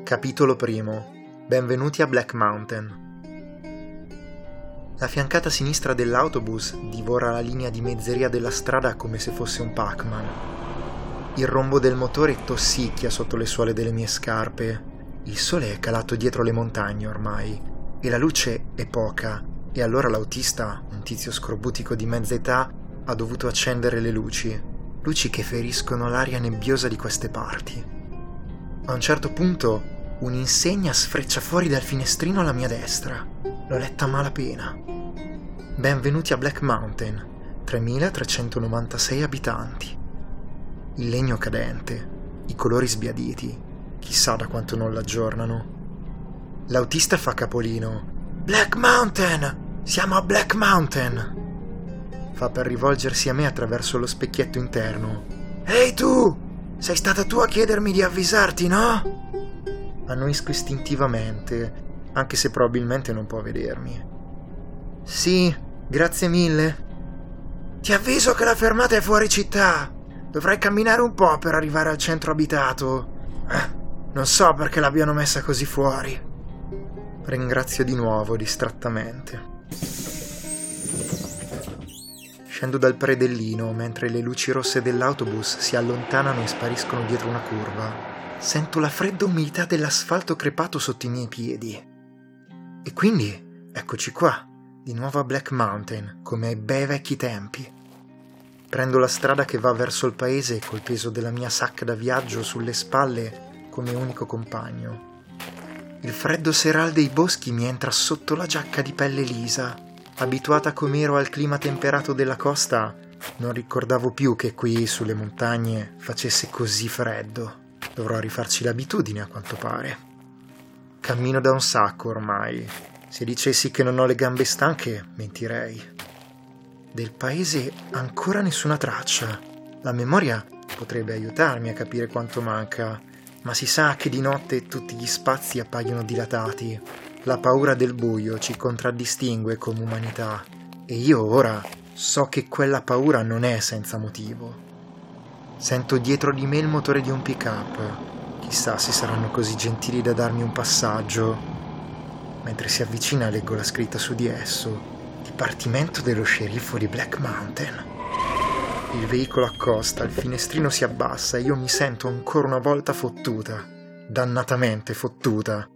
Capitolo primo. Benvenuti a Black Mountain. La fiancata sinistra dell'autobus divora la linea di mezzeria della strada come se fosse un Pac-Man. Il rombo del motore tossicchia sotto le suole delle mie scarpe. Il sole è calato dietro le montagne ormai e la luce è poca e allora l'autista, un tizio scorbutico di mezza età, ha dovuto accendere le luci, luci che feriscono l'aria nebbiosa di queste parti. A un certo punto un'insegna sfreccia fuori dal finestrino alla mia destra. L'ho letta a malapena. Benvenuti a Black Mountain, 3396 abitanti. Il legno cadente, i colori sbiaditi, chissà da quanto non l'aggiornano. L'autista fa capolino. Black Mountain! Siamo a Black Mountain! Fa per rivolgersi a me attraverso lo specchietto interno. Ehi tu! Sei stata tu a chiedermi di avvisarti, no? Annuisco istintivamente, anche se probabilmente non può vedermi. Sì, grazie mille. Ti avviso che la fermata è fuori città. Dovrai camminare un po' per arrivare al centro abitato. Eh, non so perché l'abbiano messa così fuori. Ringrazio di nuovo distrattamente. Scendo dal predellino mentre le luci rosse dell'autobus si allontanano e spariscono dietro una curva. Sento la fredda umidità dell'asfalto crepato sotto i miei piedi. E quindi, eccoci qua, di nuovo a Black Mountain, come ai bei vecchi tempi. Prendo la strada che va verso il paese col peso della mia sacca da viaggio sulle spalle come unico compagno. Il freddo seral dei boschi mi entra sotto la giacca di pelle lisa Abituata com'ero al clima temperato della costa, non ricordavo più che qui sulle montagne facesse così freddo. Dovrò rifarci l'abitudine a quanto pare. Cammino da un sacco ormai. Se dicessi che non ho le gambe stanche, mentirei. Del paese ancora nessuna traccia. La memoria potrebbe aiutarmi a capire quanto manca, ma si sa che di notte tutti gli spazi appaiono dilatati la paura del buio ci contraddistingue come umanità e io ora so che quella paura non è senza motivo. Sento dietro di me il motore di un pick-up. Chissà se saranno così gentili da darmi un passaggio. Mentre si avvicina leggo la scritta su di esso. Dipartimento dello sceriffo di Black Mountain. Il veicolo accosta, il finestrino si abbassa e io mi sento ancora una volta fottuta. Dannatamente fottuta